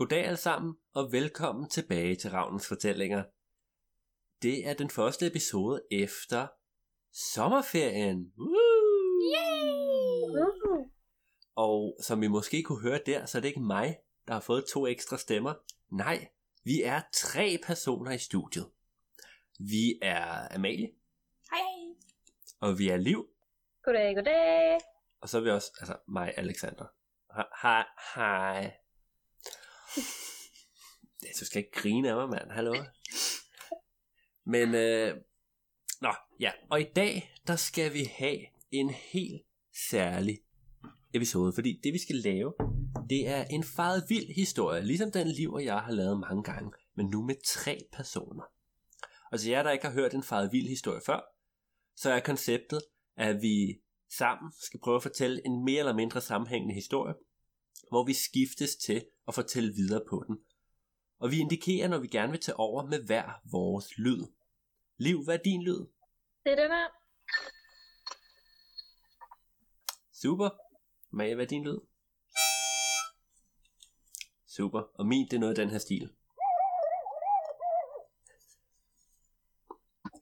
Goddag alle sammen, og velkommen tilbage til Ravnens Fortællinger. Det er den første episode efter sommerferien. Woo! Uh. Og som I måske kunne høre der, så er det ikke mig, der har fået to ekstra stemmer. Nej, vi er tre personer i studiet. Vi er Amalie, Hej, og vi er Liv, Goddag, goddag. og så er vi også, altså mig, Alexander. He- Hej, hej. Du skal ikke grine af mig, mand. Hallo. Men, øh, nå, ja. Og i dag, der skal vi have en helt særlig episode. Fordi det, vi skal lave, det er en faret vild historie. Ligesom den liv, og jeg har lavet mange gange. Men nu med tre personer. Og til jer, der ikke har hørt en faret vild historie før, så er konceptet, at vi sammen skal prøve at fortælle en mere eller mindre sammenhængende historie, hvor vi skiftes til at fortælle videre på den. Og vi indikerer, når vi gerne vil tage over med hver vores lyd. Liv, hvad er din lyd? Det er den her. Super. Maja, hvad er din lyd? Super. Og min, det er noget i den her stil.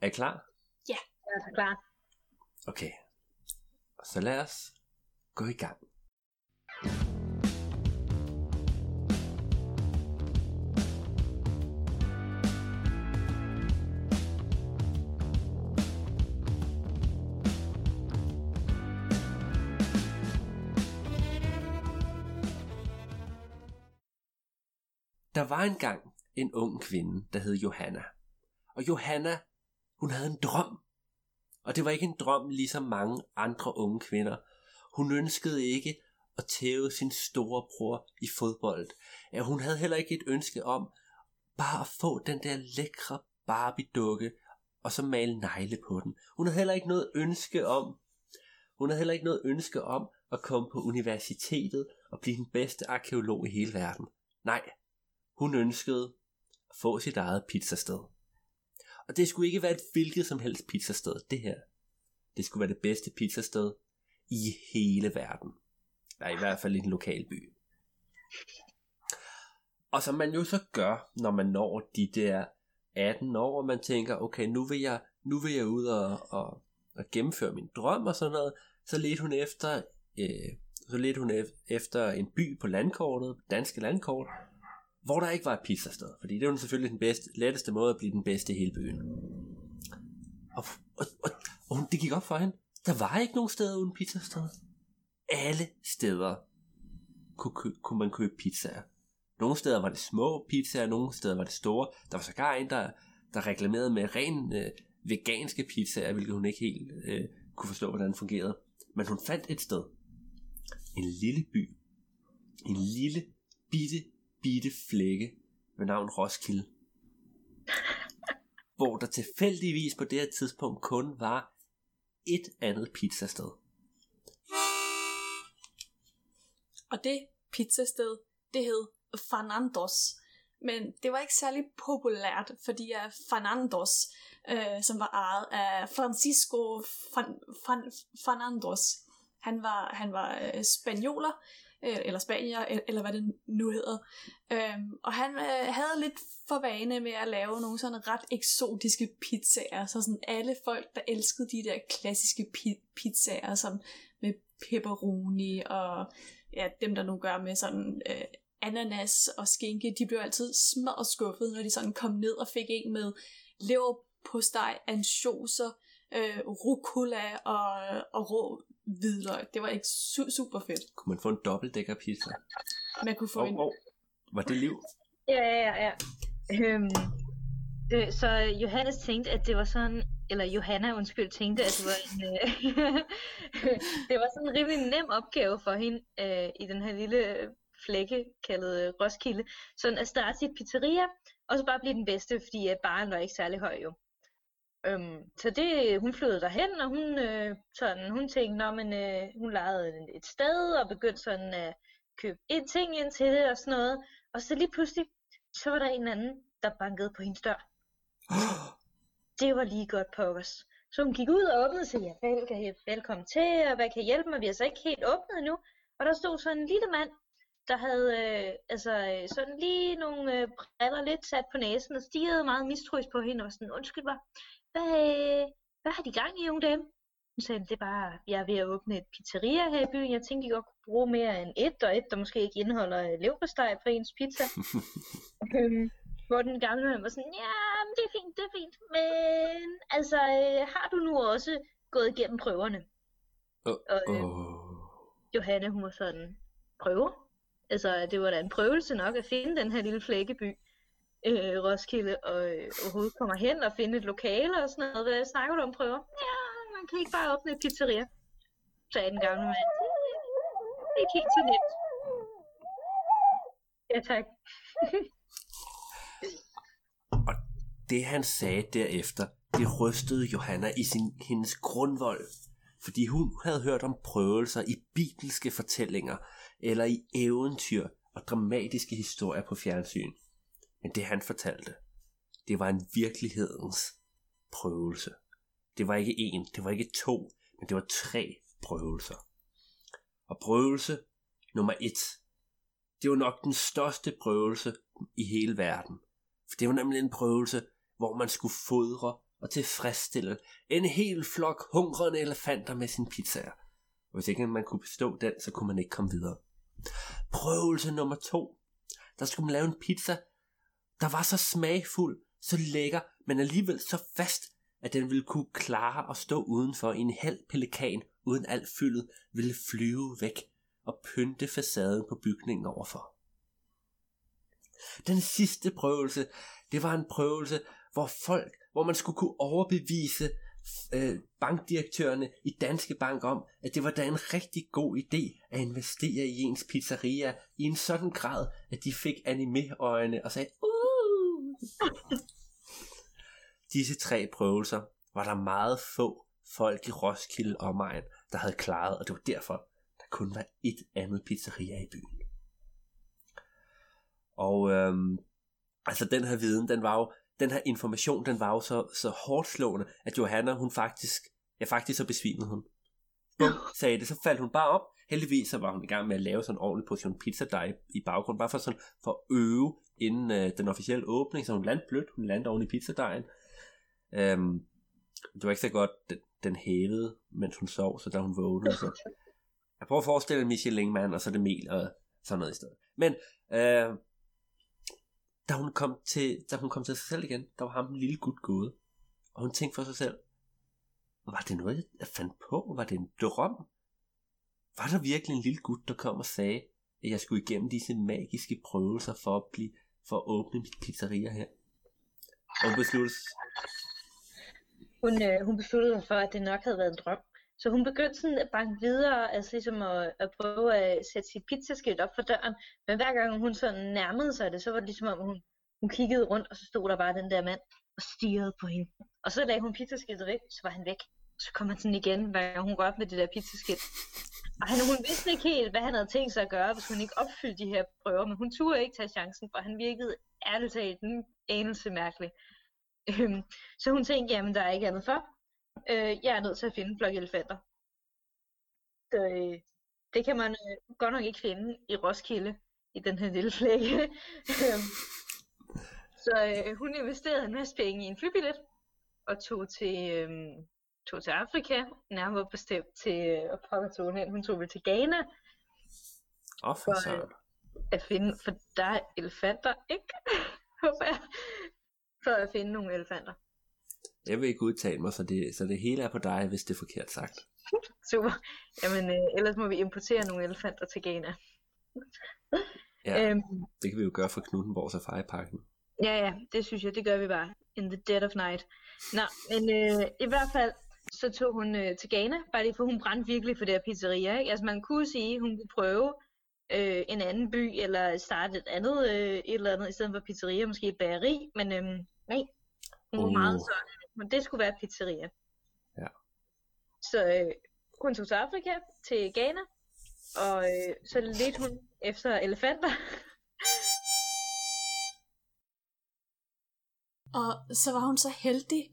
Er I klar? Jeg er så klar. Okay. Så lad os gå i gang. Der var engang en ung kvinde, der hed Johanna. Og Johanna, hun havde en drøm og det var ikke en drøm ligesom mange andre unge kvinder. Hun ønskede ikke at tæve sin store bror i fodbold. Ja, hun havde heller ikke et ønske om bare at få den der lækre Barbie-dukke og så male negle på den. Hun havde heller ikke noget ønske om hun havde heller ikke noget ønske om at komme på universitetet og blive den bedste arkeolog i hele verden. Nej, hun ønskede at få sit eget pizzasted. Og det skulle ikke være et hvilket som helst pizzasted, det her. Det skulle være det bedste pizzasted i hele verden. Eller i hvert fald i en lokal by. Og som man jo så gør, når man når de der 18 år, og man tænker, okay, nu vil jeg, nu vil jeg ud og, og, og gennemføre min drøm og sådan noget, så ledte hun efter, øh, så ledte hun efter en by på landkortet, danske landkort, hvor der ikke var et pizzasted, fordi det var selvfølgelig den bedste, letteste måde at blive den bedste i hele byen. Og, og, og, og hun- det gik op for hende. Der var ikke nogen steder uden pizzasted. Alle steder kunne, kø, kunne man købe pizzaer. Nogle steder var det små pizzaer, nogle steder var det store. Der var sågar en, der, der reklamerede med ren øh, veganske pizzaer, hvilket hun ikke helt øh, kunne forstå, hvordan det fungerede. Men hun fandt et sted. En lille by. En lille, bitte, bitte flække ved navn Roskilde. hvor der tilfældigvis på det her tidspunkt kun var et andet pizzasted. Og det pizzasted, det hed Fernandos. Men det var ikke særlig populært, fordi Fernandos, øh, som var ejet af Francisco Fan, Fan, Fernandos, han var, han var øh, spanioler, øh, eller spanier, eller hvad det nu hedder. Øhm, og han øh, havde lidt for vane med at lave nogle sådan ret eksotiske pizzaer, så sådan alle folk, der elskede de der klassiske pi- pizzaer, som med pepperoni og ja, dem der nu gør med sådan øh, ananas og skinke, de blev altid smadret skuffet, når de sådan kom ned og fik en med leverpostej, ansjoser, øh, rucola og, og rå hvidløg. Det var ikke su- super fedt. Kunne man få en dobbeltdækker pizza? Man kunne få Oh, en... oh. Var det liv? Ja, ja, ja. Øhm, øh, så Johannes tænkte, at det var sådan, eller Johanna, undskyld, tænkte, at det var en, øh, det var sådan en rimelig nem opgave for hende øh, i den her lille flække kaldet øh, Roskilde, sådan at starte sit pizzeria, og så bare blive den bedste, fordi at baren var ikke særlig høj jo. Øhm, så det, hun flyttede derhen, og hun, øh, sådan, hun tænkte, Nå, men, øh, hun lejede et- sted, og begyndte sådan at købe ind ting ind til det og sådan noget. Og så lige pludselig, så var der en anden, der bankede på hendes dør. Det var lige godt pokkers. Så hun gik ud og åbnede sagde, ja, vel, kan velkommen til, og hvad kan jeg hjælpe mig? Vi har så ikke helt åbnet endnu. Og der stod så en lille mand, der havde øh, altså øh, sådan lige nogle øh, briller lidt sat på næsen og stirrede meget mistroisk på hende og sådan, undskyld mig, hvad, hvad har de gang i, unge dame? Hun sagde, det er bare, jeg er ved at åbne et pizzeria her i byen. Jeg tænkte, I godt kunne bruge mere end et, og et, der måske ikke indeholder leverpostej på ens pizza. øhm, hvor den gamle mand var sådan, ja, men det er fint, det er fint. Men altså, øh, har du nu også gået igennem prøverne? Oh, Og, øh, oh. Johanne, hun var sådan, prøver? Altså, det var da en prøvelse nok at finde den her lille flækkeby, øh, Roskilde, og øh, overhovedet kommer hen og finde et lokale og sådan noget. Hvad snakker du om prøver? Ja, man kan ikke bare åbne et pizzeria, sagde den gamle mand. Det er ikke helt så nemt. Ja, tak. og Det han sagde derefter, det rystede Johanna i sin, hendes grundvold. Fordi hun havde hørt om prøvelser i bibelske fortællinger, eller i eventyr og dramatiske historier på fjernsyn. Men det han fortalte, det var en virkelighedens prøvelse. Det var ikke en, det var ikke to, men det var tre prøvelser. Og prøvelse nummer et, det var nok den største prøvelse i hele verden. For det var nemlig en prøvelse, hvor man skulle fodre og tilfredsstille en hel flok hungrende elefanter med sin pizzaer. Og hvis ikke man kunne bestå den, så kunne man ikke komme videre. Prøvelse nummer to. Der skulle man lave en pizza, der var så smagfuld, så lækker, men alligevel så fast, at den ville kunne klare at stå udenfor i en halv pelikan, uden alt fyldet ville flyve væk og pynte facaden på bygningen overfor. Den sidste prøvelse, det var en prøvelse, hvor folk, hvor man skulle kunne overbevise øh, bankdirektørerne i Danske Bank om, at det var da en rigtig god idé at investere i ens pizzeria i en sådan grad, at de fik anime-øjne og sagde, uh! Disse tre prøvelser var der meget få folk i Roskilde omegn, der havde klaret, og det var derfor, der kun var et andet pizzeria i byen. Og øhm, altså den her viden, den var jo, den her information, den var jo så, så hårdt slående, at Johanna, hun faktisk, ja faktisk så besvimede hun. Bum, sagde det, så faldt hun bare op. Heldigvis så var hun i gang med at lave sådan en ordentlig portion pizza dej i baggrunden, bare for sådan for at øve inden øh, den officielle åbning, så hun landte blødt, hun landte oven i pizzadejen. Øhm, det var ikke så godt, den, den hævede, mens hun sov, så da hun vågnede, så jeg prøver at forestille en Michelin-mand, og så det mel og sådan noget i stedet. Men øh, da hun kom til, da hun kom til sig selv igen, der var ham den lille gut gået. Og hun tænkte for sig selv, var det noget, jeg fandt på? Var det en drøm? Var der virkelig en lille gut, der kom og sagde, at jeg skulle igennem disse magiske prøvelser for at, blive, for at åbne mit pizzeria her? Og hun besluttede, Hun, øh, hun besluttede sig for, at det nok havde været en drøm. Så hun begyndte sådan at banke videre, altså ligesom at, at prøve at sætte sit pizzaskilt op for døren. Men hver gang hun sådan nærmede sig det, så var det ligesom om hun, hun kiggede rundt, og så stod der bare den der mand og stirrede på hende. Og så lagde hun pizzaskiltet væk, så var han væk. Så kom han sådan igen, hver gang hun rørte med det der pizzaskilt. Og han, hun vidste ikke helt, hvad han havde tænkt sig at gøre, hvis hun ikke opfyldte de her prøver. Men hun turde ikke tage chancen, for han virkede ærligt talt en anelse mærkelig. Øhm, så hun tænkte, jamen der er ikke andet for. Øh, jeg er nødt til at finde en flok elefanter. Så, øh, det kan man øh, godt nok ikke finde i Roskilde, i den her lille flække. Øhm, så øh, hun investerede en masse penge i en flybillet, og tog til, øh, tog til Afrika, nærmere bestemt til, øh, tog hun tog vel til Ghana, åh for For, søren. at finde, for der er elefanter, ikke? Håber jeg. For at finde nogle elefanter. Jeg vil ikke udtale mig, så det, så det hele er på dig, hvis det er forkert sagt. Super. Jamen, øh, ellers må vi importere nogle elefanter til Ghana. Ja, Øhm, det kan vi jo gøre for Knuttenborg Safari-parken. ja, ja, det synes jeg, det gør vi bare. In the dead of night. Nå, men øh, i hvert fald, så tog hun øh, til Ghana, bare lige for hun brændte virkelig for det her pizzeria. Ikke? Altså man kunne sige, at hun kunne prøve øh, en anden by, eller starte et andet, øh, et eller andet, i stedet for pizzeria, måske et bageri, men øh, nej, hun var Uh. meget sådan, men det skulle være pizzeria. Ja. Så øh, hun tog til Afrika, til Ghana, og øh, så ledte hun efter elefanter. Og så var hun så heldig,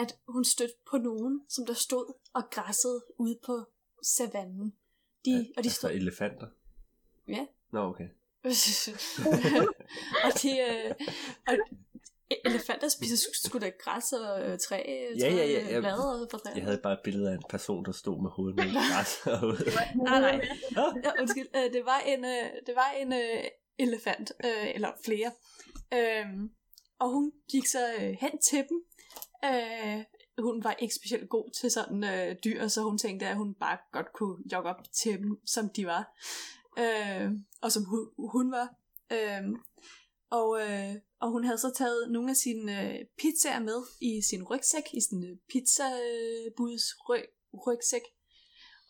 at hun stødte på nogen, som der stod og græssede ude på savannen. De, Ja, og de altså stod, elefanter. ja, Nå, okay. og de, øh, og elefanter spiser sgu- sgu da græs og øh, træ, Ja, ja, ja, træ, ja. blade fra træer. Jeg havde bare et billede af en person, der stod med hovedet ned i græs herude. Nej, nej. Ja, undskyld. Øh, det var en, øh, det var en øh, elefant, øh, eller flere. Øhm, og hun gik så øh, hen til dem. Øh, hun var ikke specielt god til sådan øh, dyr, så hun tænkte, at hun bare godt kunne jogge op til dem, som de var. Øh, og som hun, hun var. Øh, og, øh, og hun havde så taget nogle af sine øh, pizzaer med i sin rygsæk, i sin øh, pizzabuds ryg, rygsæk.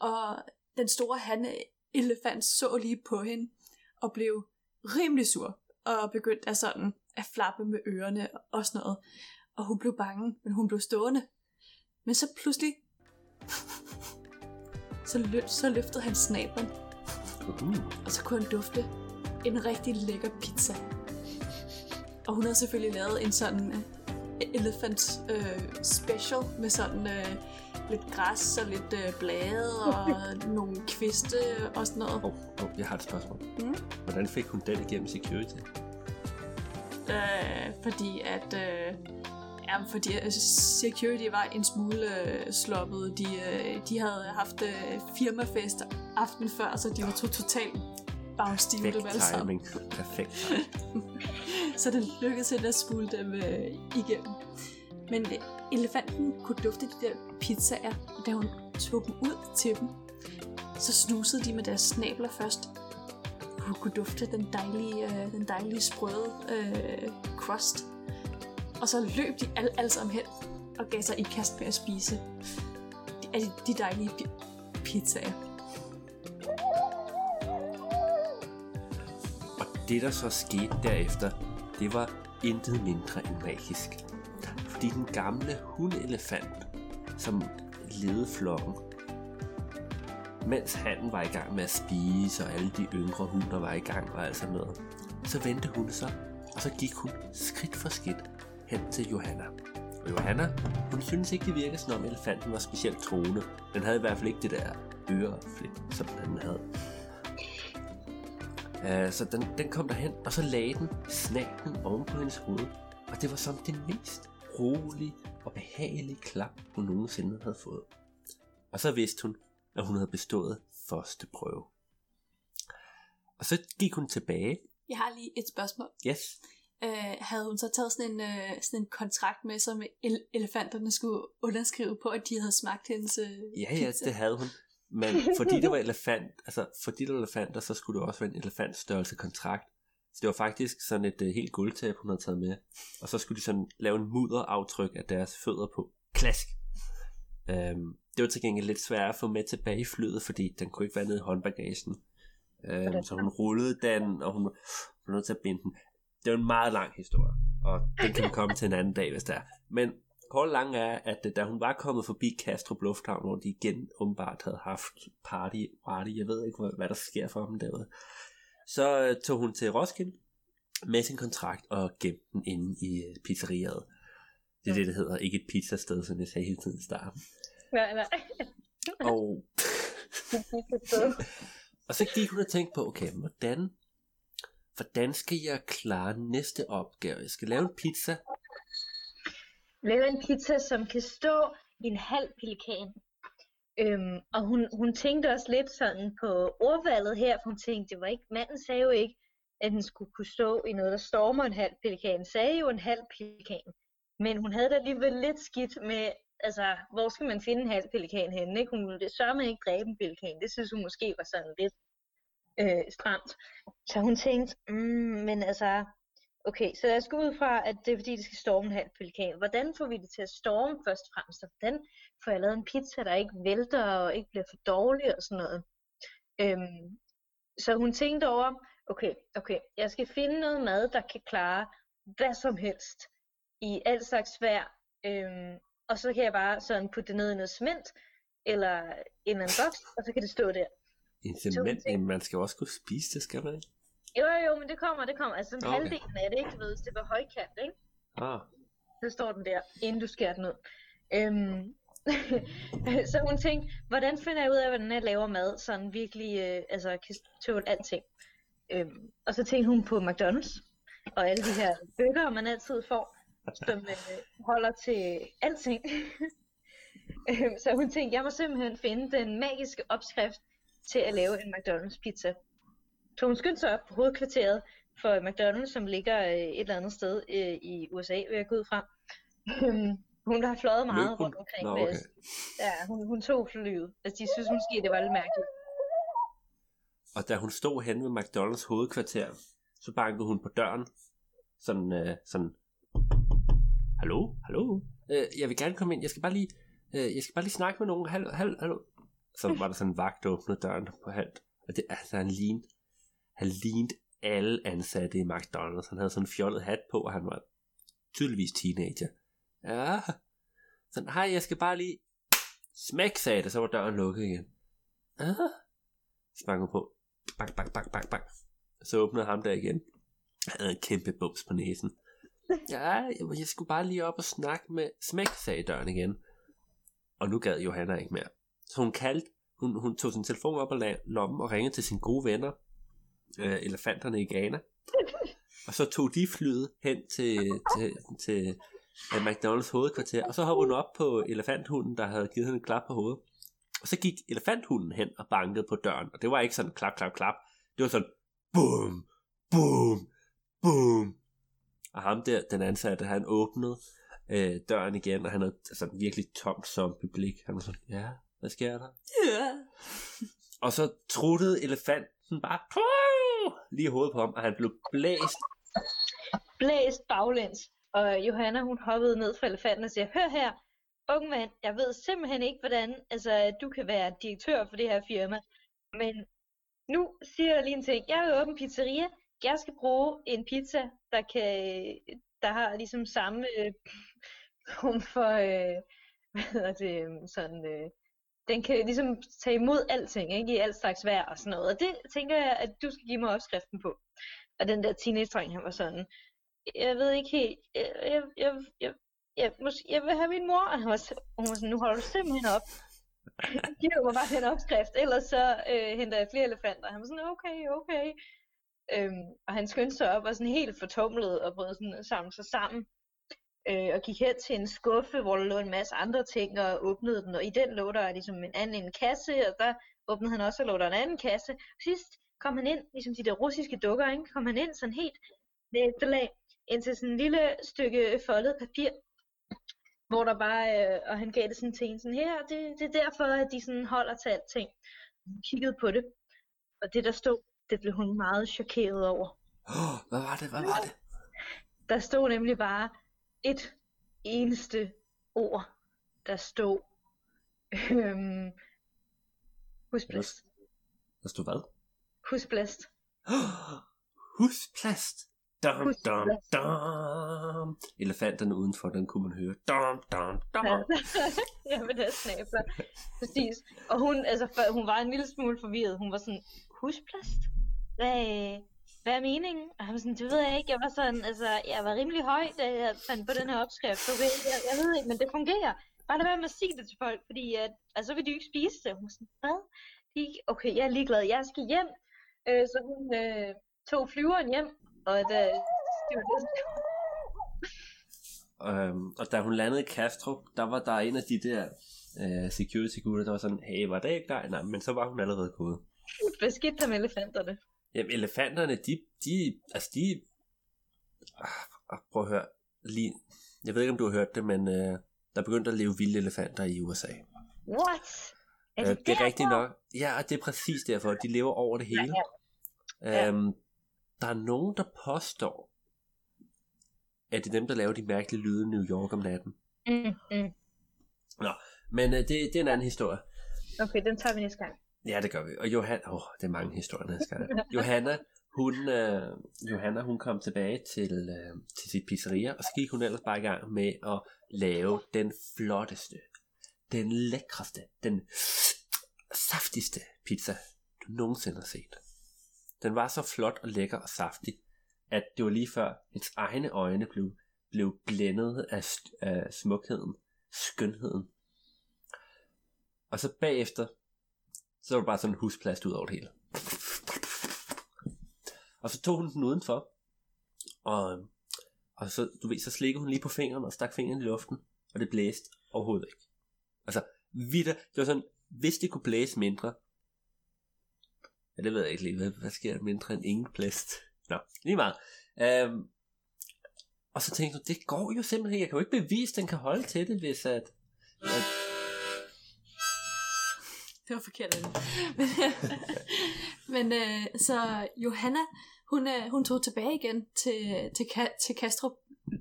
Og den store hanne øh, elefant så lige på hende og blev rimelig sur og begyndte at sådan at flappe med ørerne og sådan noget. Og hun blev bange, men hun blev stående. Men så pludselig så, lø- så løftede han snablen, Uh, og så kunne han dufte en rigtig lækker pizza. Og hun havde selvfølgelig lavet en sådan uh, elephant uh, special med sådan uh, lidt græs og lidt uh, blade og nogle kviste og sådan noget. oh, oh, jeg har et spørgsmål. Mm. Hvordan fik hun den igennem security? Øh, fordi at øh, ja, fordi at security var en smule øh, sloppet. De, øh, de havde haft øh, firmafest aften før, så de var to totalt bagstive dem alle Perfekt sammen. Så det lykkedes hende at spule dem øh, igennem. Men øh, elefanten kunne dufte de der pizzaer, og da hun tog dem ud til dem, så snusede de med deres snabler først. Hun kunne dufte den dejlige, øh, den dejlige sprøde øh, crust. Og så løb de alle, alle sammen hen og gav sig i kast med at spise de, de, de dejlige pi- pizzaer. Og det, der så skete derefter, det var intet mindre end magisk. Fordi den gamle hundelefant, som ledede flokken, mens han var i gang med at spise, og alle de yngre hunder var i gang og alt sådan noget, så vendte hun sig, og så gik hun skridt for skridt hen til Johanna. Og Johanna, hun synes ikke, det virkede som om elefanten var specielt troende. Den havde i hvert fald ikke det der øreflip, som den havde. Uh, så den, den kom derhen, og så lagde den snablen oven på hendes hoved. Og det var som det mest rolige og behagelige klap, hun nogensinde havde fået. Og så vidste hun, at hun havde bestået første prøve. Og så gik hun tilbage. Jeg har lige et spørgsmål. Yes. Øh, havde hun så taget sådan en, øh, sådan en kontrakt med, som el- elefanterne skulle underskrive på, at de havde smagt hendes øh, Ja, ja, pizza? det havde hun. Men fordi det var elefant, altså fordi det var elefanter, så skulle det også være en elefantstørrelse kontrakt. Så det var faktisk sådan et uh, helt guldtab, hun havde taget med. Og så skulle de sådan lave en mudderaftryk af deres fødder på. Klask! Um, det var til gengæld lidt svært at få med tilbage i flyet, fordi den kunne ikke være nede i håndbagagen. Um, så hun rullede den, og hun var nødt til at binde den. Det var en meget lang historie, og den kan vi komme til en anden dag, hvis det er. Men kort lang er, at øh, da hun var kommet forbi Kastrup Lufthavn, hvor de igen åbenbart havde haft party, party, jeg ved ikke, hvad, der sker for dem derude, så øh, tog hun til Roskilde med sin kontrakt og gemte den inde i øh, pizzeriet. Det er det, det hedder. Ikke et pizzasted, som jeg sagde hele tiden i starten. Nej, nej. Og, og så gik hun og tænkte på, okay, hvordan, hvordan skal jeg klare næste opgave? Jeg skal lave en pizza. Lave en pizza, som kan stå i en halv pelikan. Øhm, og hun, hun tænkte også lidt sådan på ordvalget her, for hun tænkte, det var ikke, manden sagde jo ikke, at den skulle kunne stå i noget, der stormer en halv pelikan. Sagde jo en halv pelikan. Men hun havde da alligevel lidt skidt med, altså, hvor skal man finde en halv pelikan henne? Ikke? Hun ville med ikke dræbe en pelikan. Det synes hun måske var sådan lidt øh, stramt. Så hun tænkte, mm, men altså, okay, så jeg gå ud fra, at det er fordi, det skal storme en halv pelikan. Hvordan får vi det til at storme først og fremmest? Og hvordan får jeg lavet en pizza, der ikke vælter og ikke bliver for dårlig og sådan noget? Øhm, så hun tænkte over, okay, okay, jeg skal finde noget mad, der kan klare hvad som helst i al slags vejr. Øhm, og så kan jeg bare sådan putte det ned i noget cement, eller en eller anden boks, og så kan det stå der. En cement, jamen, man skal jo også kunne spise det, skal man ikke? Jo, jo, jo, men det kommer, det kommer. Altså sådan Okay. halvdelen af det, ikke? Du ved, det var højkant, ikke? Ah, Så står den der, inden du skærer den ud. Øhm, så hun tænkte, hvordan finder jeg ud af, hvordan jeg laver mad, sådan virkelig, øh, altså kan tåle alting. Øhm, og så tænkte hun på McDonald's, og alle de her bøger, man altid får, som øh, holder til alting. Øhm, så hun tænkte, jeg må simpelthen finde den magiske opskrift til at lave en McDonald's pizza. Så hun skyndte sig op på hovedkvarteret for McDonald's, som ligger øh, et eller andet sted øh, i USA, vil jeg gå ud fra. Øhm, hun har fløjet meget Løb hun? rundt omkring. Nå, okay. Ja, hun, hun tog flyet. Altså, de synes måske, det var lidt mærkeligt. Og da hun stod hen ved McDonald's hovedkvarter, så bankede hun på døren. Sådan, øh, sådan, hallo, hallo, øh, jeg vil gerne komme ind, jeg skal bare lige, øh, jeg skal bare lige snakke med nogen, hallo, hallo, hallo. Så var der sådan en vagt, der åbnede døren på halvt. Og det, altså, han lignede, han lignede alle ansatte i McDonald's. Han havde sådan en fjollet hat på, og han var tydeligvis teenager. Ja, sådan, hej, jeg skal bare lige, smæk, sagde det, så var døren lukket igen. Ah, sprang på. Bak, bak, bak, bak, bak. Så åbnede ham der igen. Han havde en kæmpe bums på næsen. Ja, jeg, jeg skulle bare lige op og snakke med Smæk, sagde døren igen. Og nu gad Johanna ikke mere. Så hun kaldte, hun, hun tog sin telefon op og lagde lommen og ringede til sine gode venner, øh, elefanterne i Ghana. Og så tog de flyet hen til, til, til øh, McDonald's hovedkvarter, og så hoppede hun op på elefanthunden, der havde givet hende en klap på hovedet. Og så gik elefanthunden hen og bankede på døren. Og det var ikke sådan klap, klap, klap. Det var sådan, boom, boom, boom. Og ham der, den ansatte, han åbnede øh, døren igen, og han havde sådan virkelig tomt som blik. Han var sådan, ja, hvad sker der? Ja. Og så truttede elefanten bare "Puh!" lige i hovedet på ham, og han blev blæst. Blæst baglæns. Og Johanna, hun hoppede ned fra elefanten og siger, hør her, unge mand, jeg ved simpelthen ikke, hvordan altså, du kan være direktør for det her firma. Men nu siger jeg lige en ting. Jeg vil åbne pizzeria. Jeg skal bruge en pizza, der kan, der har ligesom samme øh, form for, øh, hvad hedder det, sådan, øh, den kan ligesom tage imod alting, ikke? I alt slags vejr og sådan noget. Og det tænker jeg, at du skal give mig opskriften på. Og den der teenage-dreng, han var sådan, jeg ved ikke helt, jeg, jeg, jeg, jeg, jeg, måske, jeg vil have min mor, og han var, så- hun var sådan, nu holder du simpelthen op. Giv mig bare den opskrift, ellers så øh, henter jeg flere elefanter. Han var sådan, okay, okay. Øhm, og han skyndte sig op og sådan helt fortumlet og prøvede sådan at samle sig sammen. Øh, og gik hen til en skuffe, hvor der lå en masse andre ting, og åbnede den. Og i den lå der ligesom en anden en kasse, og der åbnede han også og lå der en anden kasse. Sidst kom han ind, ligesom de der russiske dukker, ikke? kom han ind sådan helt med efterlag, ind til sådan en lille stykke foldet papir, hvor der bare, øh, og han gav det sådan til en, sådan her, det, det er derfor, at de sådan holder til alting. Hun kiggede på det, og det der stod, det blev hun meget chokeret over. Oh, hvad var det, hvad var det? Der stod nemlig bare et eneste ord, der stod, øhm, husplast. Der stod hvad? Husplast. Husplast. Dum, dum, Husplast. dum. Elefanterne udenfor, den kunne man høre. Dum, dum, dum. Ja, med deres snabler. Præcis. Og hun, altså, hun var en lille smule forvirret. Hun var sådan, husplast? Hvad, hvad er meningen? Og han var sådan, det ved jeg ikke. Jeg var sådan, altså, jeg var rimelig høj, da jeg fandt på den her opskrift. Okay, jeg, jeg ved ikke, men det fungerer. Bare lad være med at sige det til folk, fordi at, altså, så vil de ikke spise det. Hun var sådan, hvad? De, okay, jeg er ligeglad. Jeg skal hjem. Øh, så hun øh, tog flyveren hjem, og da stewardessen Øhm, og da hun landede i Kastrup, der var der en af de der øh, security gutter, der var sådan, hey, var det ikke dig? Nej, men så var hun allerede gået. Hvad skete der med elefanterne? Jamen, elefanterne, de, de, altså de, ah, prøv at høre, lige, jeg ved ikke, om du har hørt det, men øh, der begyndte at leve vilde elefanter i USA. What? Er Øh, det, det er derfor? rigtigt nok. Ja, og det er præcis derfor. De lever over det hele. Ja. Øhm, der er nogen, der påstår, at det er dem, der laver de mærkelige lyde i New York om natten. Mm, mm. Men øh, det, det er en anden historie. Okay, den tager vi næste gang. Ja, det gør vi. Og Johanna, åh, det er mange historier næste skal Johanna, hun, øh, Johanna, hun kom tilbage til, øh, til sit pizzeria, og så gik hun ellers bare i gang med at lave den flotteste, den lækreste, den saftigste pizza, du nogensinde har set. Den var så flot og lækker og saftig, at det var lige før hendes egne øjne blev, blev blændet af, st- af smukheden, skønheden. Og så bagefter, så var det bare sådan en husplast ud over det hele. Og så tog hun den udenfor, og, og så, du ved, så slikkede hun lige på fingeren og stak fingeren i luften, og det blæste overhovedet ikke. Altså, vidder, det var sådan, hvis det kunne blæse mindre, ja, det ved jeg ikke lige, hvad, hvad sker der mindre end ingen blæst? Nå, lige meget. Øhm, og så tænkte du, det går jo simpelthen, jeg kan jo ikke bevise, at den kan holde til det, hvis at, at Det var forkert af det. Men, men øh, så Johanna, hun, øh, hun tog tilbage igen til, til, til Kastrup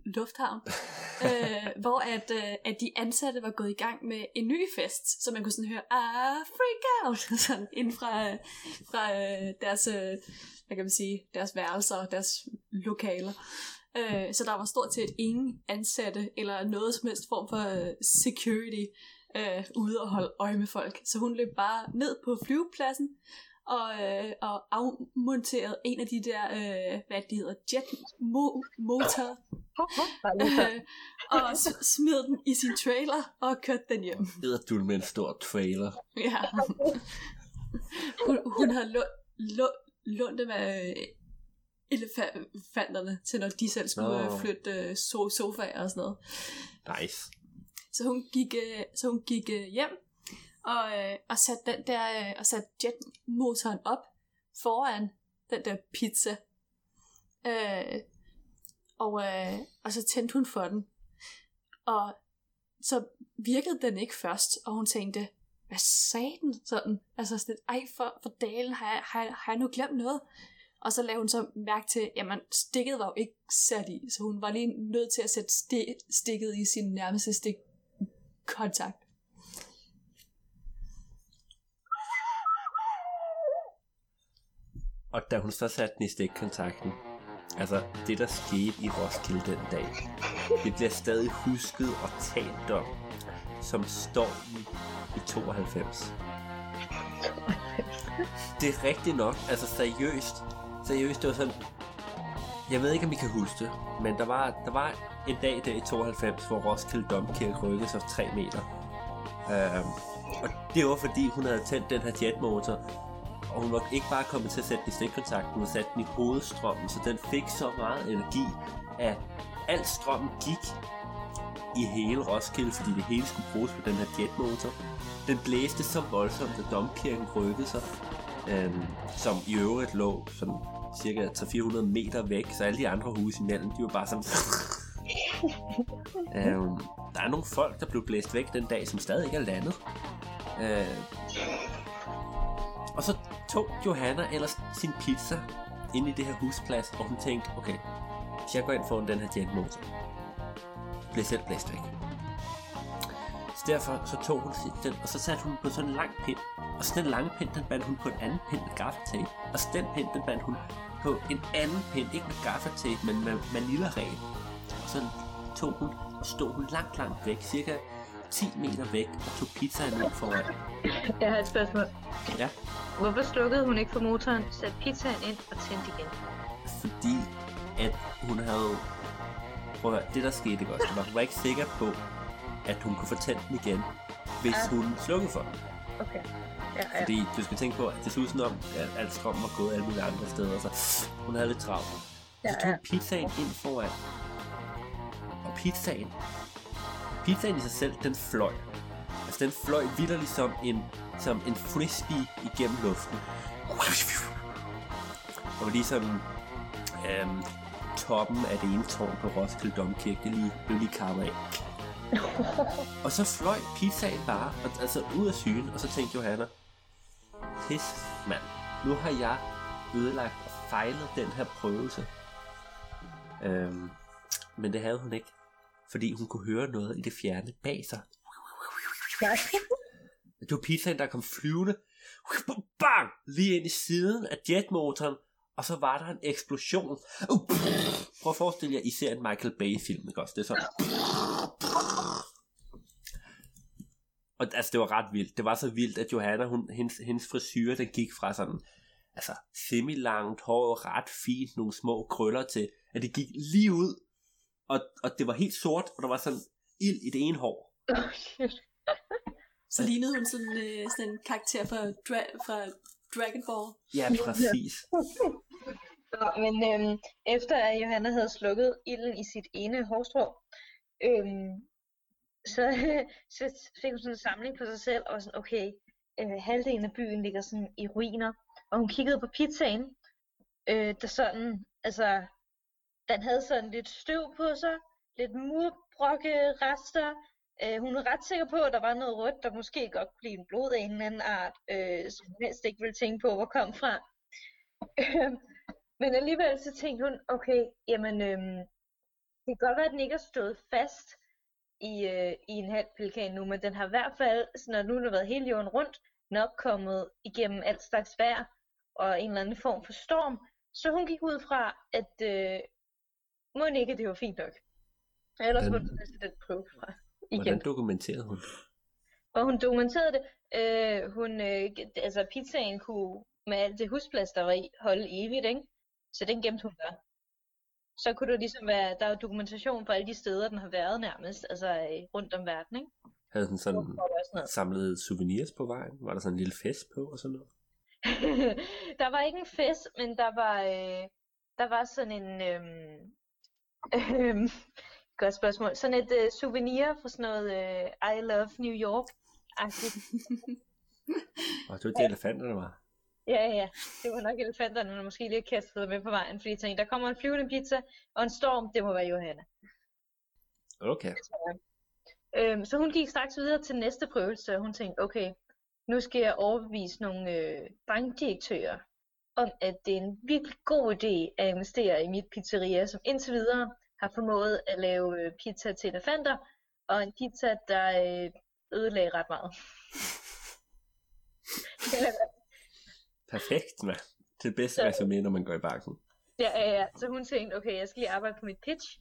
Lufthavn, øh, hvor at, øh, at de ansatte var gået i gang med en ny fest, så man kunne sådan høre, ah, freak out, sådan inden fra, øh, fra øh, deres, øh, hvad kan man sige, deres værelser, deres lokaler. Øh, så der var stort set ingen ansatte, eller noget som helst form for øh, security, øh, ude og holde øje med folk. Så hun løb bare ned på flyvepladsen, og, øh, og afmonterede en af de der, øh, hvad de hedder, jetmotor, øh, og smed den i sin trailer og kørte den hjem. hedder du med en stor trailer. Ja. Hun, hun lå, lånt dem af øh, elefanterne til, når de selv skulle Nå. oh. flytte so- sofaer og sådan noget. Nice. Så hun gik, øh, så hun gik øh, hjem og, øh, og satte den der øh, og satte jetmotoren op foran den der pizza. Øh, og, øh, og så tændte hun for den. Og så virkede den ikke først, og hun tænkte, hvad sagde den sådan? Altså sådan, ej for, for dalen, har jeg, har, jeg- har jeg nu glemt noget? Og så lavede hun så mærke til, jamen stikket var jo ikke sat i, så hun var lige nødt til at sætte sti- stikket i sin nærmeste stik kontakt. Og da hun så satte den i stikkontakten, altså det der skete i Roskilde den dag, det bliver stadig husket og talt om som stormen i 92. Det er rigtigt nok, altså seriøst, seriøst, det var sådan, jeg ved ikke om I kan huske det, men der var, der var en dag der i 92, hvor Roskilde Domkirke rykkede sig 3 meter. Øhm, og det var fordi hun havde tændt den her jetmotor, og hun var ikke bare kommet til at sætte den i stikkontakten, hun satte den i hovedstrømmen, så den fik så meget energi, at al strømmen gik i hele Roskilde, fordi det hele skulle bruges på den her jetmotor. Den blæste så voldsomt, at domkirken rykkede sig, øhm, som i øvrigt lå sådan cirka 300-400 meter væk, så alle de andre huse imellem, de var bare sådan... øhm, der er nogle folk, der blev blæst væk den dag, som stadig ikke er landet. Øh, og så tog Johanna ellers sin pizza ind i det her husplads, og hun tænkte, okay, hvis jeg går ind foran den her jetmotor, bliver selv blæst væk. Så derfor så tog hun sit- den, og så satte hun på sådan en lang pind, og så den lange pind, den bandt hun på en anden pind med gaffatape, og så den pind, den bandt hun på en anden pind, ikke med gaffatape, men med manila-ræb. Og så tog hun og stod hun langt, langt væk, cirka 10 meter væk, og tog pizzaen ind foran. Jeg har et spørgsmål. Ja. Hvorfor slukkede hun ikke for motoren, satte pizzaen ind og tændte igen? fordi at hun havde... Prøv at høre, det der skete det var, hun var ikke sikker på, at hun kunne få tændt den igen, hvis Ah. hun slukkede for den. Okay. Ja, ja. Fordi du skal tænke på, at det så ud som om, at alt strøm var gået alle mulige andre steder, så hun havde lidt travlt. Så Ja, tog ja. pizzaen ind foran. Og pizzaen, pizzaen i sig selv, den fløj. Altså den fløj vidderligt som en, som en frisbee igennem luften. Og var lige sådan, øhm, toppen af det ene tårn på Roskilde Domkirke, det lige, blev lige kappet af. og så fløj pizzaen bare, og, altså ud af syne, og så tænkte Johanna, pis mand, nu har jeg ødelagt og fejlet den her prøvelse. Øhm, men det havde hun ikke, fordi hun kunne høre noget i det fjerne bag sig. Det var pizzaen, der kom flyvende, bang, lige ind i siden af jetmotoren, og så var der en eksplosion. Prøv at forestille jer, I ser en Michael Bay-film, ikke også? Det er sådan... Og altså, det var ret vildt. Det var så vildt, at Johanna, hun, hendes, hendes frisyr, den gik fra sådan, altså, semi-langt hår, ret fint, nogle små krøller til, at det gik lige ud, og, og det var helt sort, og der var sådan ild i det ene hår. Oh, shit. Så lignede hun sådan, øh, sådan en karakter fra, dra- fra Dragon Ball. Ja, præcis. Nå, men øhm, efter at Johanna havde slukket ilden i sit ene hårstrå, øhm, så, så fik hun sådan en samling på sig selv, og sådan, okay, øh, halvdelen af byen ligger sådan i ruiner. Og hun kiggede på pizzaen, øh, der sådan, altså, den havde sådan lidt støv på sig, lidt murbrokke rester. Øh, hun var ret sikker på, at der var noget rødt, der måske godt kunne blive en blod af en eller anden art, øh, som hun helst ikke ville tænke på, hvor kom fra. Øhm, men alligevel så tænkte hun, okay, jamen, øhm, det kan godt være, at den ikke har stået fast i, øh, i en halv pelikan nu, men den har i hvert fald, så når nu den har været hele jorden rundt, nok kommet igennem alt slags vejr og en eller anden form for storm. Så hun gik ud fra, at øh, må ikke, det var fint nok. Ellers Hvordan- måtte hun den prøve fra igen. Hvordan dokumenterede hun? Og hun dokumenterede det. Øh, hun, øh, altså pizzaen kunne med alt det husplads, der var i, holde evigt, ikke? Så den gemte hun der. Så kunne det ligesom være, der er dokumentation på alle de steder, den har været nærmest, altså øh, rundt om verden, ikke? Havde hun sådan sådan samlet souvenirs på vejen? Var der sådan en lille fest på og sådan noget? der var ikke en fest, men der var, øh, der var sådan en, øhm, øhm, godt spørgsmål, sådan et øh, souvenir for sådan noget øh, I love New York-agtigt. Og det var de elefanter, der var. Ja, ja, det var nok elefanterne, der måske lige kastede sig med på vejen, fordi jeg tænkte, der kommer en flyvende pizza og en storm, det må være Johanna. Okay. Øhm, så hun gik straks videre til næste prøvelse, og hun tænkte, okay, nu skal jeg overbevise nogle øh, bankdirektører om, at det er en virkelig god idé at investere i mit pizzeria, som indtil videre har formået at lave øh, pizza til elefanter, og en pizza, der øh, ødelagde ret meget. Perfekt, mand. Det er bedste Så- resumé, når man går i banken. Ja, ja, ja. Så hun tænkte, okay, jeg skal lige arbejde på mit pitch.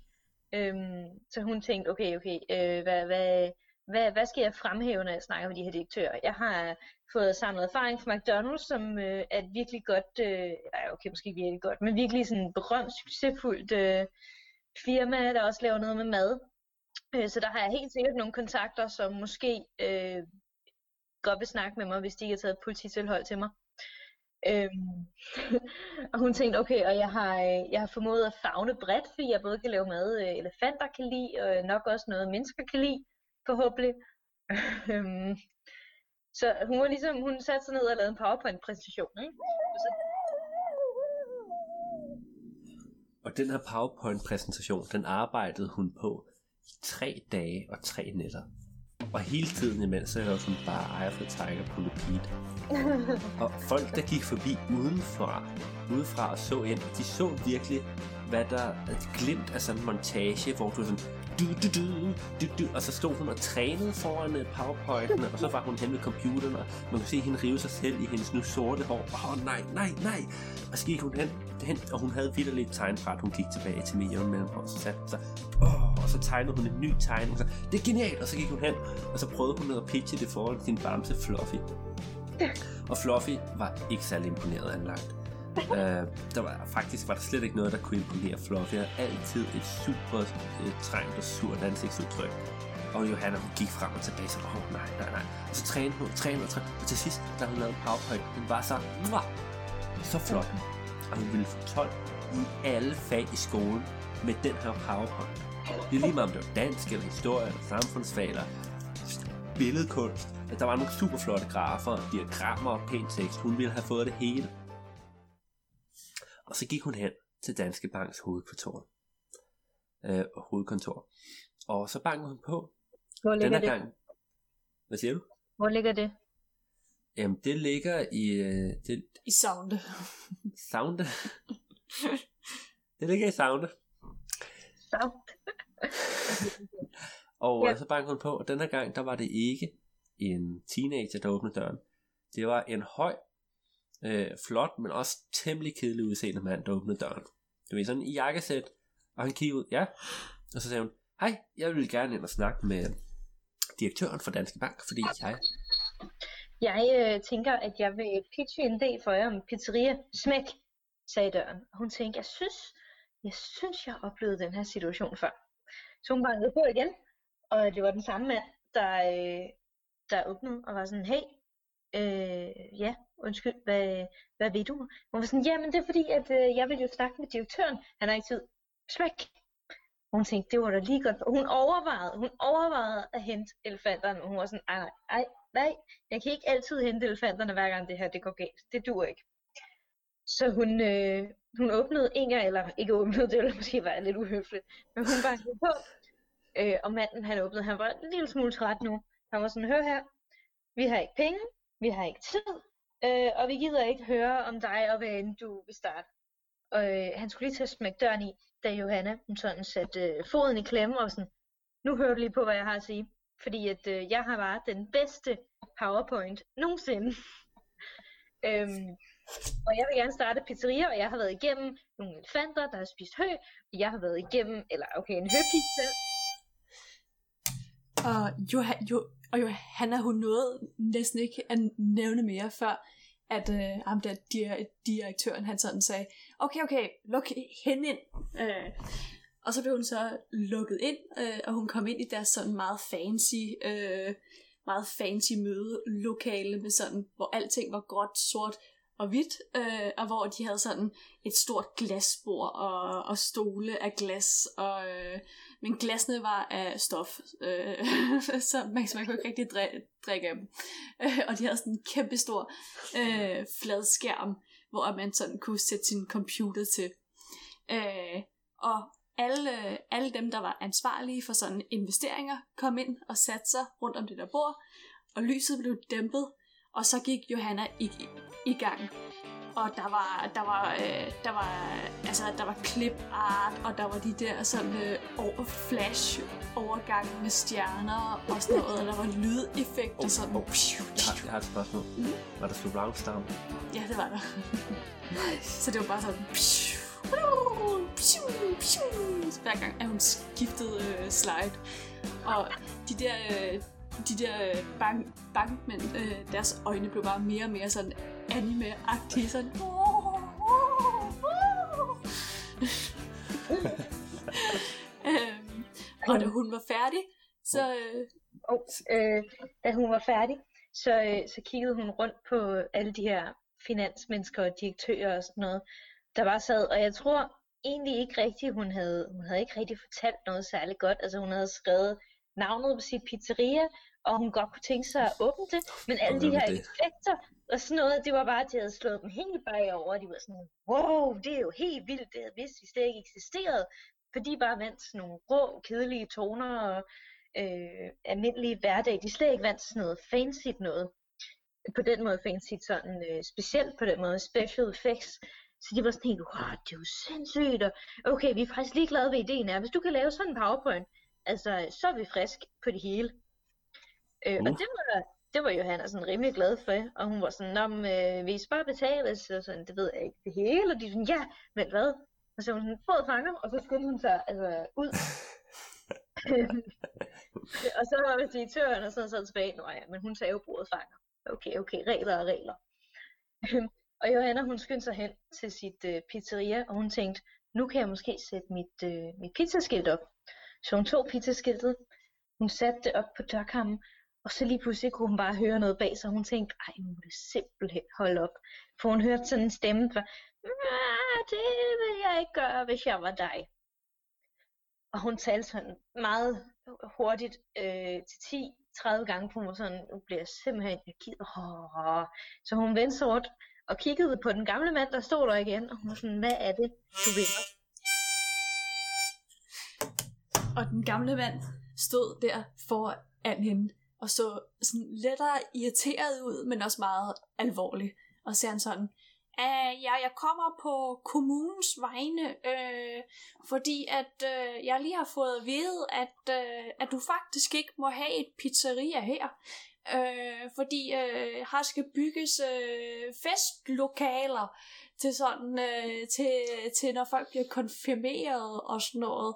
Øhm, så hun tænkte, okay, okay, øh, hvad, hvad, hvad, hvad skal jeg fremhæve, når jeg snakker med de her direktører? Jeg har fået samlet erfaring fra McDonald's, som øh, er et virkelig godt, øh, ej, okay, måske virkelig godt, men virkelig sådan berømt, succesfuldt øh, firma, der også laver noget med mad. Øh, så der har jeg helt sikkert nogle kontakter, som måske øh, godt vil snakke med mig, hvis de ikke har taget polititilhold til mig. Øhm, og hun tænkte, okay, og jeg har, øh, jeg har formået at fagne bredt, fordi jeg både kan lave mad, øh, elefanter kan lide, og nok også noget, mennesker kan lide, forhåbentlig. Øhm, så hun var ligesom, hun satte sig ned og lavede en PowerPoint-præsentation, ikke? Og så, Og den her PowerPoint-præsentation, den arbejdede hun på i tre dage og tre nætter. Og hele tiden imens, så hørte hun bare Eye of the Tiger på repeat. Og folk, der gik forbi udenfra, udefra og så ind, de så virkelig, hvad der et glimt af sådan en montage, hvor du sådan, du, du, du, du, du, og så stod hun og trænede foran øh, powerpointen, og så var hun hen ved computeren, og man kunne se hende rive sig selv i hendes nu sorte hår. Åh, oh, nej, nej, nej. Og så gik hun hen, hen og hun havde vidderligt et tegnbræt, hun gik tilbage til jævn mellem, og så satte sig, åh, og så tegnede hun en ny tegning, så det er genialt, og så gik hun hen, og så prøvede hun at pitche det til sin bamse Fluffy. Og Fluffy var ikke særlig imponeret anlagt. Uh, der var, faktisk var der slet ikke noget, der kunne imponere Fluffy. Jeg havde altid et super et trængt og surt ansigtsudtryk. Og Johanna hun gik frem og tilbage, så åh oh, nej, nej, nej. Og så trænede hun, trænede og trænede. Og til sidst, da hun lavede PowerPoint, den var så, mwah, så flot. Og hun ville få 12 i alle fag i skolen med den her PowerPoint. Det er lige meget, om det var dansk, eller historie, eller samfundsfag, eller billedkunst. At der var nogle super flotte grafer, diagrammer og pæn tekst. Hun ville have fået det hele. Og så gik hun hen til Danske Banks hovedkontor. Øh, hovedkontor. Og så bankede hun på. hvor Den ligger her det? gang... Hvad siger du? Hvor ligger det? Jamen, det ligger i... Øh, det, I sound. Sounde. det ligger i Sounde. Så. Og Ja. ja. så bankede hun på, og den her gang, der var det ikke en teenager, der åbnede døren. Det var en høj, øh, flot, men også temmelig kedelig udseende mand, der åbnede døren. Det var sådan i jakkesæt, og han kiggede ud, ja. Og så sagde hun, hej, jeg vil gerne ind og snakke med direktøren for Danske Bank, fordi jeg... Jeg øh, tænker, at jeg vil pitche en idé for jer om pizzeria. Smæk, sagde døren. Og hun tænkte, jeg synes, jeg synes, jeg oplevede den her situation før. Så hun bankede på igen, og det var den samme mand, der, øh, der åbnede og var sådan, hey, øh, ja, undskyld, hvad, hvad ved du? Hun var sådan, jamen det er fordi, at øh, jeg vil jo snakke med direktøren. Han har ikke tid. Smæk! Hun tænkte, det var da lige godt. Hun overvejede, hun overvejede at hente elefanterne. Hun var sådan, ej, nej, ej, nej, jeg kan ikke altid hente elefanterne, hver gang det her det går galt. Det dur ikke. Så hun, øh, hun åbnede en gang, eller ikke åbnede, det ville måske være lidt uhøfligt, men hun bankede på, øh, og manden han åbnede, han var en lille smule træt nu. Han var sådan, hør her, vi har ikke penge, vi har ikke tid, øh, og vi gider ikke høre om dig og hvad end du vil starte. Og øh, han skulle lige til at smække døren i, da Johanna hun sådan satte øh, foden i klemme og sådan, nu hører du lige på, hvad jeg har at sige. Fordi at øh, jeg har bare den bedste PowerPoint nogensinde. øhm, og jeg vil gerne starte pizzeria, og jeg har været igennem nogle elefanter, der har spist hø. Jeg har været igennem, eller okay, en høpizza. Og, jo jo, og Johanna, hun nåede næsten ikke at nævne mere, før at øh, ham der direktøren, han sådan sagde, okay, okay, luk hende ind. Øh, og så blev hun så lukket ind, øh, og hun kom ind i deres sådan meget fancy, øh, meget fancy mødelokale, med sådan, hvor alting var gråt, sort og hvidt, øh, og hvor de havde sådan et stort glasbord og, og stole af glas, og, øh, men glasene var af stof, øh, så man, man kunne ikke rigtig drikke dem. Øh, og de havde sådan en kæmpe stor øh, flad skærm, hvor man sådan kunne sætte sin computer til. Øh, og alle, alle dem, der var ansvarlige for sådan investeringer, kom ind og satte sig rundt om det der bord, og lyset blev dæmpet, og så gik Johanna i, i gang. Og der var, der var, øh, der var, altså, der var clip art, og der var de der sådan øh, over flash overgange med stjerner og sådan noget, og der var lydeffekter oh, sådan. Oh. Jeg, har, jeg har et spørgsmål. Mm? Var der Slå Stam? Ja, det var der. så det var bare sådan... Hver gang at hun skiftede øh, slide. Og de der øh, de der øh, bank, bankmænd, øh, deres øjne blev bare mere og mere sådan anime-agtige, sådan... øhm, og da hun var færdig, så... Øh... Oh, øh, da hun var færdig, så, øh, så kiggede hun rundt på alle de her finansmennesker og direktører og sådan noget, der bare sad, og jeg tror egentlig ikke rigtigt, hun havde, hun havde ikke rigtig fortalt noget særligt godt. Altså hun havde skrevet navnet på sit pizzeria, og hun godt kunne tænke sig at åbne det, men alle de her det? effekter og sådan noget, det var bare, at de havde slået dem helt bare over, de var sådan, wow, det er jo helt vildt, det hvis vi slet ikke eksisterede, fordi bare vandt sådan nogle rå, kedelige toner og øh, almindelige hverdag, de slet ikke vandt sådan noget fancy noget, på den måde fancy, sådan øh, specielt på den måde, special effects, så de var sådan helt, wow, det er jo sindssygt, og okay, vi er faktisk lige glade ved ideen er, hvis du kan lave sådan en powerpoint, altså, så er vi frisk på det hele. Øh, uh. Og det var, det var Johanna sådan rimelig glad for, og hun var sådan, om øh, vi bare betale, så sådan, det ved jeg ikke, det hele, og de sådan, ja, men hvad? Og så hun sådan, fået fanger, og så skyndte hun sig altså, ud. og så var direktøren, og så sad tilbage, nå ja, men hun sagde jo bruget fanger. Okay, okay, regler og regler. og Johanna, hun skyndte sig hen til sit øh, pizzeria, og hun tænkte, nu kan jeg måske sætte mit, øh, mit pizzaskilt op. Så hun tog pizzaskiltet, hun satte det op på dørkammen, og så lige pludselig kunne hun bare høre noget bag sig, hun tænkte, ej, nu må det simpelthen holde op. For hun hørte sådan en stemme, der det vil jeg ikke gøre, hvis jeg var dig. Og hun talte sådan meget hurtigt øh, til 10-30 gange, på mig, sådan, nu bliver jeg simpelthen, jeg oh. Så hun vendte sig rundt og kiggede på den gamle mand, der stod der igen, og hun var sådan, hvad er det, du vil? Og den gamle mand stod der foran hende og så sådan lettere irriteret ud, men også meget alvorlig. Og så han sådan, ah, ja, jeg kommer på kommunens vegne, øh, fordi at øh, jeg lige har fået at vide, at, øh, at du faktisk ikke må have et pizzeria her. Øh, fordi øh, her skal bygges øh, festlokaler til sådan øh, til, til når folk bliver konfirmeret og sådan noget.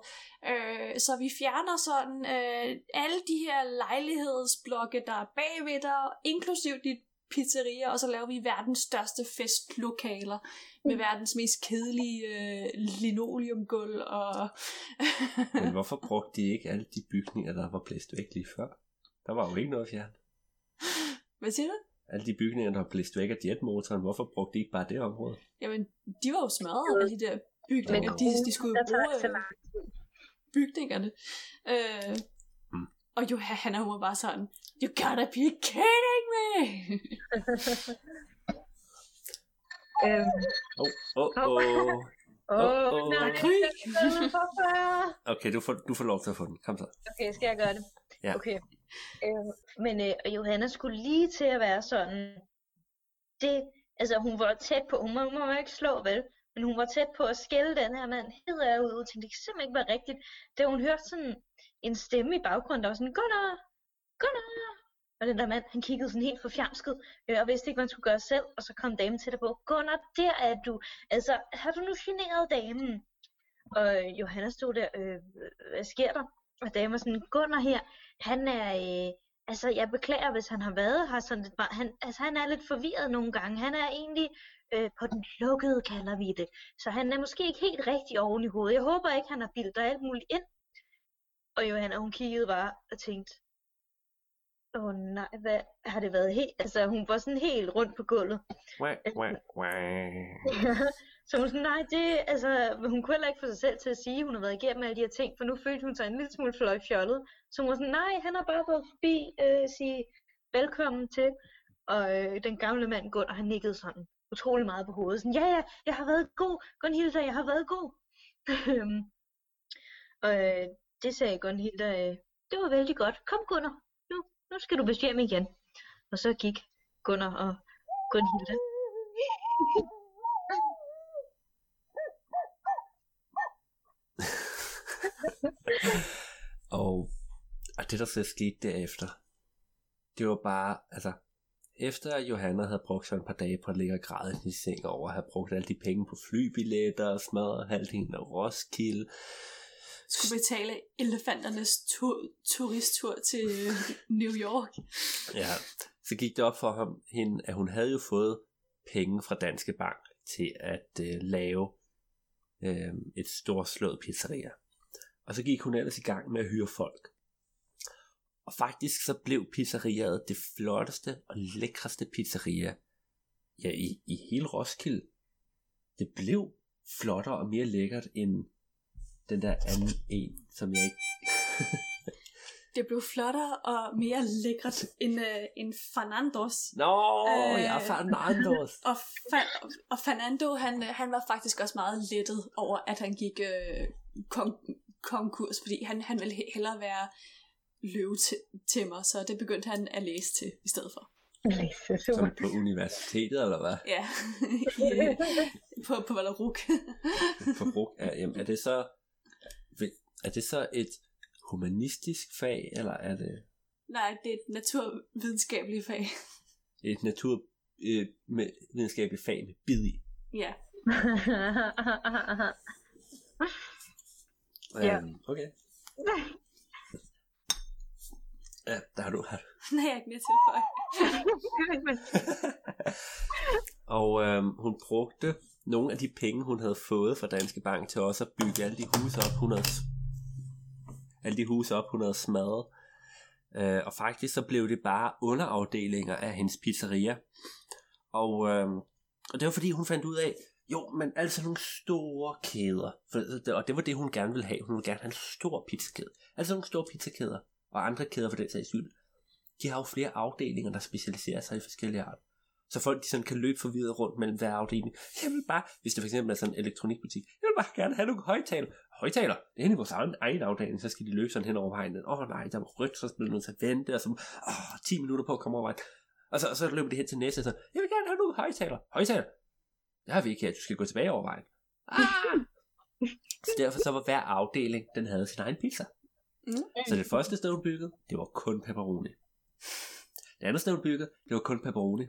Øh, så vi fjerner sådan øh, alle de her lejlighedsblokke, der er bagved dig, inklusiv dit pizzeria, og så laver vi verdens største festlokaler med verdens mest kedelige øh, linoleumgulv. Og Men hvorfor brugte de ikke alle de bygninger, der var blæst væk lige før? Der var jo ikke noget fjern. Hvad siger du? Alle de bygninger, der var blæst væk af jetmotoren, hvorfor brugte de ikke bare det område? Jamen, de var jo smadret af de der bygninger. Men De, de skulle jo bruge øh, bygningerne. Øh, Mm. Og Johanna, hun var bare sådan, You gotta be kidding me! Øhm, Åh, åh, åh. Åh, nej, hvorfor? Okay, du får, du får lov til at få den. Kom så. Okay, skal jeg gøre det? Ja. Okay. Øh, men øh, Johanna skulle lige til at være sådan, det, altså hun var tæt på, hun må, hun må ikke slå vel, men hun var tæt på at skælde den her mand helt af ud, og tænkte, det kan simpelthen ikke være rigtigt. Da hun hørte sådan en stemme i baggrunden, der var sådan, Gunnar, Gunnar. Og den der mand, han kiggede sådan helt forfjamsket, øh, og vidste ikke, hvad han skulle gøre selv, og så kom damen til dig på, Gunnar, der er du. Altså, har du nu generet damen? Og øh, Johanna stod der, øh, hvad sker der? Og damen var sådan, Gunnar her, han er, øh, altså jeg beklager, hvis han har været her sådan lidt, han, altså han er lidt forvirret nogle gange. Han er egentlig øh, på den lukkede, kalder vi det. Så han er måske ikke helt rigtig oven i hovedet. Jeg håber ikke, han har bildet dig alt muligt ind. Og Johanna, hun kiggede bare og tænkte, åh oh, nej, hvad har det været helt, altså hun var sådan helt rundt på gulvet. Wah, wah, wah så hun sådan, nej, det, altså, hun kunne heller ikke få sig selv til at sige, at hun har været igennem alle de her ting, for nu følte hun sig en lille smule fløj fjollet. Så hun var sådan, nej, han har bare været forbi, øh, sige velkommen til. Og øh, den gamle mand Gunnar, han nikkede sådan utrolig meget på hovedet. Sådan, ja, ja, jeg har været god, Gunhilda, jeg har været god. Øhm, og øh, det sagde Gunhilda, øh, det var vældig godt. Kom Gunnar, nu, nu skal du bestemme hjem igen. Og så gik Gunnar og Gunhilda. Og, og det, der så skete derefter, det var bare, altså, efter at Johanna havde brugt så et par dage på at ligge og græde i seng over have brugt alle de penge på flybilletter og smadret halvdelen af Roskilde, Skulle betale elefanternes tu- turisttur til New York. ja, så gik det op for ham, hende, at hun havde jo fået penge fra Danske Bank til at øh, lave øh, et storslået pizzeria. Og så gik hun ellers i gang med at hyre folk. Og faktisk så blev pizzeriaet det flotteste og lækreste pizzeria ja, i, i hele Roskilde. Det blev flottere og mere lækkert end den der anden en, som jeg ikke... Det blev flottere og mere lækkert end, øh, end Fernandos. Nå, Øh. jeg er Fernandos. Og, Fa- og Fernando, han, øh, han var faktisk også meget lettet over, at han gik øh, kon- konkurs, fordi han, han ville he- hellere være løve til, til mig, så det begyndte han at læse til i stedet for. Super. Som på universitetet, eller hvad? Ja, I, på, på Valleruk. På brug af, jamen, er det så er det så et humanistisk fag, eller er det Nej, det er et naturvidenskabeligt fag. et natur øh, fag med bid i? Ja, Ja. Øhm, okay. Ja, der har du her. nej, jeg er ikke mere tilføje. Og øhm, hun brugte nogle af de penge, hun havde fået fra Danske Bank til også at bygge alle de huse op, hun havde, alle de huse op, hun havde smadret. Øh, og faktisk så blev det bare underafdelinger af hendes pizzeria. Og, øhm, og det var fordi, hun fandt ud af, jo, men altså nogle store kæder. For, det- og det var det, hun gerne ville have. Hun ville gerne have en stor pizzakæde. Altså nogle store pizzakæder. Og andre kæder for den sags skyld. De har jo flere afdelinger, der specialiserer sig i forskellige arter. Så folk de sådan kan løbe forvirret rundt mellem hver afdeling. Jeg vil bare, hvis det for eksempel er sådan en elektronikbutik, jeg vil bare gerne have nogle højtaler. Højtaler, det er henne i vores egen, egen afdeling, så skal de løbe sådan hen over vejen. Åh oh, nej, der var rødt, så bliver du nødt til at vente, og så åh, 10 minutter på at komme over vejen. Og så, og så løber de hen til næste, og så, jeg vil gerne have nogle højtaler. Højtaler? Det har vi ikke her, du skal gå tilbage over vejen. Ah! Så derfor så var hver afdeling, den havde sin egen pizza. Mm. Så det første sted, hun byggede, det var kun pepperoni. Det andet sted, hun byggede, det var kun pepperoni.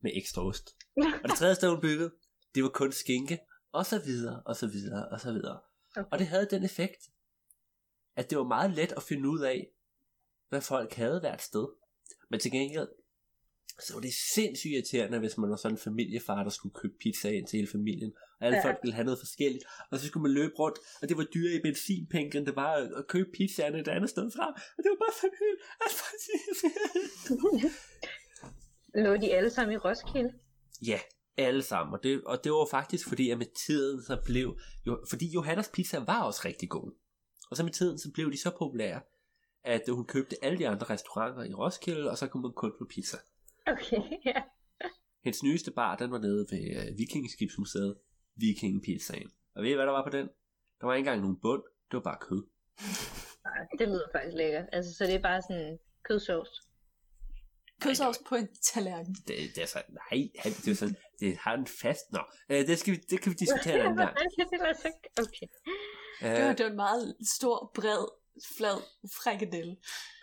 Med ekstra ost. Og det tredje sted, hun byggede, det var kun skinke, og så videre, og så videre, og så videre. Okay. Og det havde den effekt, at det var meget let at finde ud af, hvad folk havde hvert sted. Men til gengæld, så var det sindssygt irriterende, hvis man var sådan en familiefar, der skulle købe pizza ind til hele familien. Og alle Ja. folk ville have noget forskelligt. Og så skulle man løbe rundt, og det var dyrere i benzinpenge, end det var at at købe pizzaerne et andet sted fra. Og det var bare sådan helt... Altså, Lå de alle sammen i Roskilde? ja, alle sammen. Og det, og det var faktisk fordi, at med tiden så blev... Jo, fordi Johannes pizza var også rigtig god. Og så med tiden så blev de så populære, at hun købte alle de andre restauranter i Roskilde, og så kunne man kun på pizza. Okay, ja. Hendes nyeste bar, den var nede ved uh, Vikingskibsmuseet, Viking Pizzaen. Og ved I, hvad der var på den? Der var ikke engang nogen bund, det var bare kød. Det lyder faktisk lækkert. Altså, så det er bare sådan kødsovs. Kødsovs på en tallerken. Det, det er så, nej, han- det, er sådan, det har en fast, nå, uh, det, skal vi, det kan vi diskutere en anden gang. Okay. Det var, det var en meget stor, bred, flad frikadelle.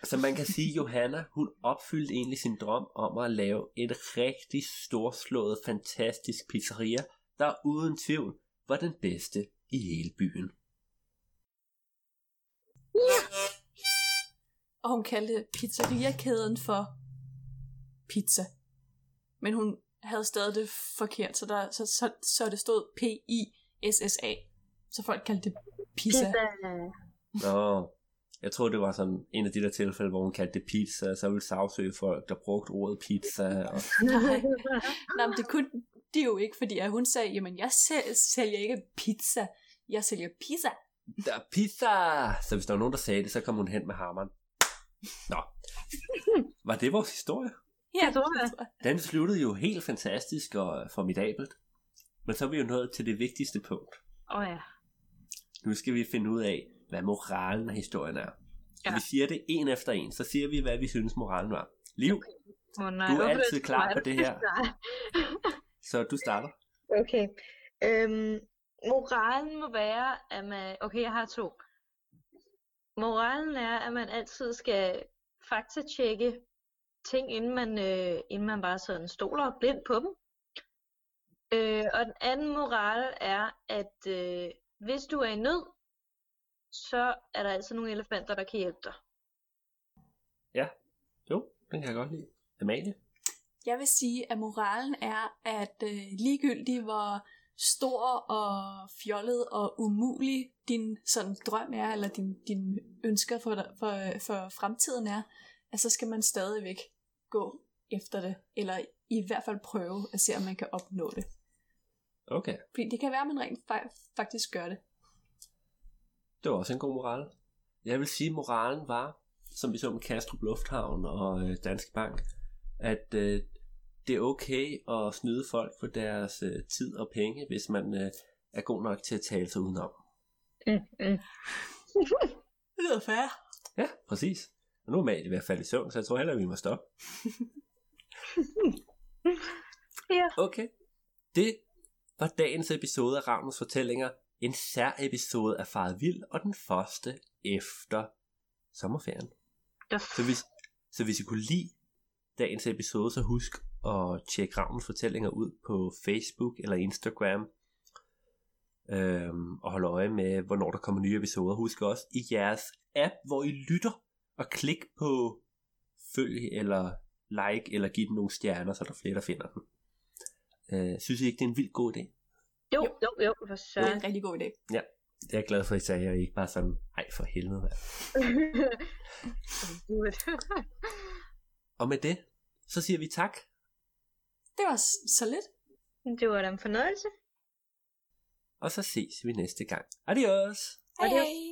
så man kan sige, Johanna, hun opfyldte egentlig sin drøm om at lave et rigtig storslået, fantastisk pizzeria, der uden tvivl var den bedste i hele byen. Og hun kaldte pizzeriakæden for pizza. Men hun havde stadig det forkert, så, der, så, så, så det stod P-I-S-S-A. Så folk kaldte det pizza. Pizza. Nå, jeg tror det var sådan en af de der tilfælde, hvor hun kaldte det pizza, så ville sagsøge folk, der brugte ordet pizza. Og... Nej. Nej, men det kunne de jo ikke, fordi at hun sagde, jamen jeg sæl- sælger ikke pizza, jeg sælger pizza. Der er pizza! Så hvis der var nogen, der sagde det, så kom hun hen med hammeren. Nå, var det vores historie? Ja, Det tror jeg. Den sluttede jo helt fantastisk og formidabelt. Men så er vi jo nået til det vigtigste punkt. Åh oh, ja. Nu skal vi finde ud af, hvad moralen af historien er. Ja. Vi siger det en efter en, så siger vi, hvad vi synes moralen var. Liv, Oh, nej. Du er altid klar på det her. så du starter. Okay. Øhm, moralen må være, at man... Okay, jeg har to. Moralen er, at man altid skal faktatjekke ting, inden man, øh, inden man bare sådan stoler blind på dem. Øh, og den anden moral er, at øh, hvis du er i nød, så er der altid nogle elefanter, der kan hjælpe dig. Jo, den kan jeg godt lide. Amalie? Jeg vil sige, at moralen er, at øh, ligegyldigt hvor stor og fjollet og umulig din sådan drøm er, eller din, din ønsker for, for, for fremtiden er, at så skal man stadigvæk gå efter det, eller i hvert fald prøve at se, om man kan opnå det. Okay, Fordi det kan være, at man rent fa- faktisk gør det. Det var også en god moral. Jeg vil sige, at moralen var, som vi så med Kastrup Lufthavn og øh, Danske Bank, at øh, det er okay at snyde folk for deres øh, tid og penge, hvis man øh, er god nok til at tale sig udenom. Mm, mm. Det lyder fair. Ja, præcis. Og nu er Amalie ved at falde i søvn, så jeg tror heller, vi må stoppe. Ja. Okay. Det var dagens episode af Ravnens Fortællinger. En sær episode af Faret Vild, og den første efter sommerferien. Der Så hvis, så hvis I kunne lide dagens episode, så husk at tjekke Ravnens Fortællinger ud på Facebook eller Instagram. Øhm, og holde øje med, hvornår der kommer nye episoder. Husk også i jeres app, hvor I lytter, og klik på følg eller like, eller giv den nogle stjerner, så der er flere, der finder den. Øh, synes I ikke, det er en vildt god idé? Jo, jo, jo, for Det er en rigtig god idé. Det er jeg glad for, at I sagde, og ikke bare sådan, ej for helvede. mand." Og med det, så siger vi tak. Det var så lidt. det var da en fornøjelse. Og så ses vi næste gang. Adios! Hej Adios. hej.